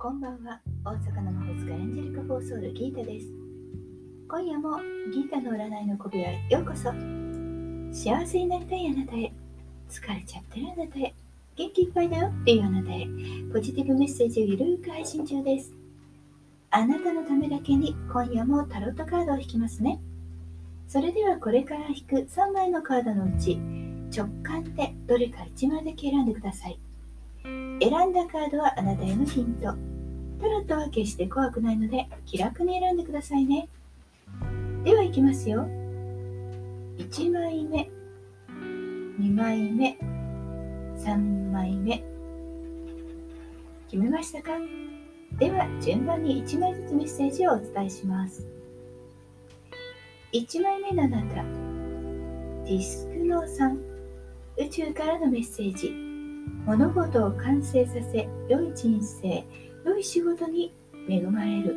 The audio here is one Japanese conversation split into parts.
こんばんは。大阪の魔法使いエンジェリカ・フォーソウルギータです。今夜もギータの占いの小部屋へようこそ。幸せになりたいあなたへ、疲れちゃってるあなたへ、元気いっぱいだよっていうあなたへ、ポジティブメッセージをゆるく配信中です。あなたのためだけに今夜もタロットカードを引きますね。それではこれから引く3枚のカードのうち、直感でどれか1枚だけ選んでください。選んだカードはあなたへのヒント。タロットは決して怖くないので気楽に選んでくださいね。では行きますよ。1枚目、2枚目、3枚目。決めましたか？では順番に1枚ずつメッセージをお伝えします。1枚目のあなた、ディスクの3、宇宙からのメッセージ。物事を完成させ、良い人生、良い仕事に恵まれる。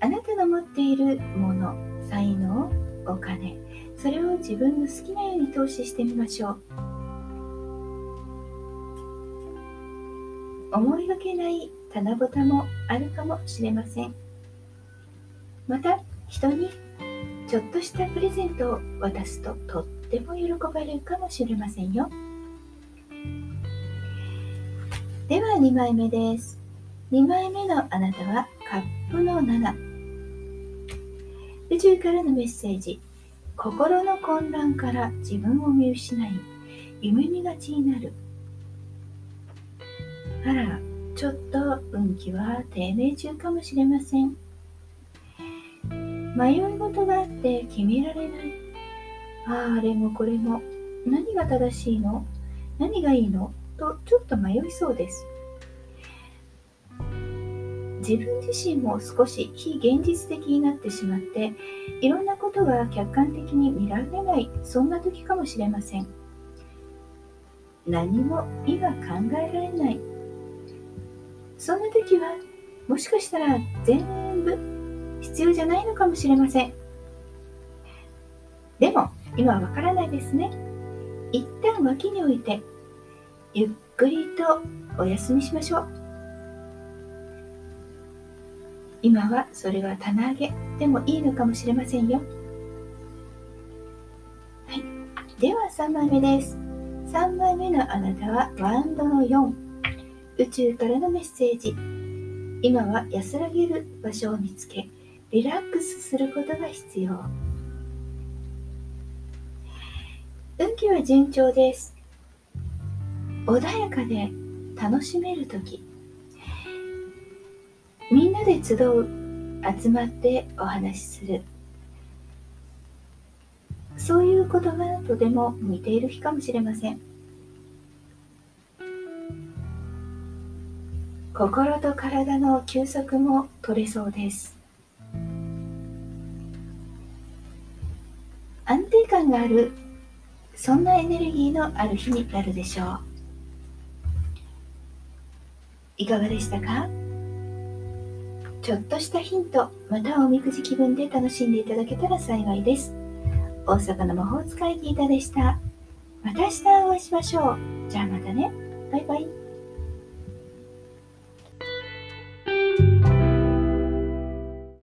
あなたの持っているもの才能お金それを自分の好きなように投資してみましょう。思いがけない七夕もあるかもしれません。また人にちょっとしたプレゼントを渡すととっても喜ばれるかもしれませんよ。では2枚目です。2枚目のあなたはカップの7。宇宙からのメッセージ。心の混乱から自分を見失い、夢見がちになる。あら、ちょっと運気は低迷中かもしれません。迷い事があって決められない。ああれもこれも。何が正しいの？何がいいの？とちょっと迷いそうです。自分自身も少し非現実的になってしまっていろんなことが客観的に見られないそんな時かもしれません。何も今考えられない。そんな時はもしかしたら全部必要じゃないのかもしれません。でも今はわからないですね。一旦脇に置いてゆっくりとお休みしましょう。今はそれは棚上げでもいいのかもしれませんよ。はい。では3枚目です。3枚目のあなたはワンドの4。宇宙からのメッセージ。今は安らげる場所を見つけ、リラックスすることが必要。運気は順調です。穏やかで楽しめる時。みんなで集う集まってお話しする。そういうことがとても向いている日かもしれません。心と体の休息も取れそうです。安定感があるそんなエネルギーのある日になるでしょう。いかがでしたか？ちょっとしたヒント、またおみくじ気分で楽しんでいただけたら幸いです。大阪の魔法使いギータでした。また明日お会いしましょう。じゃあまたね。バイバイ。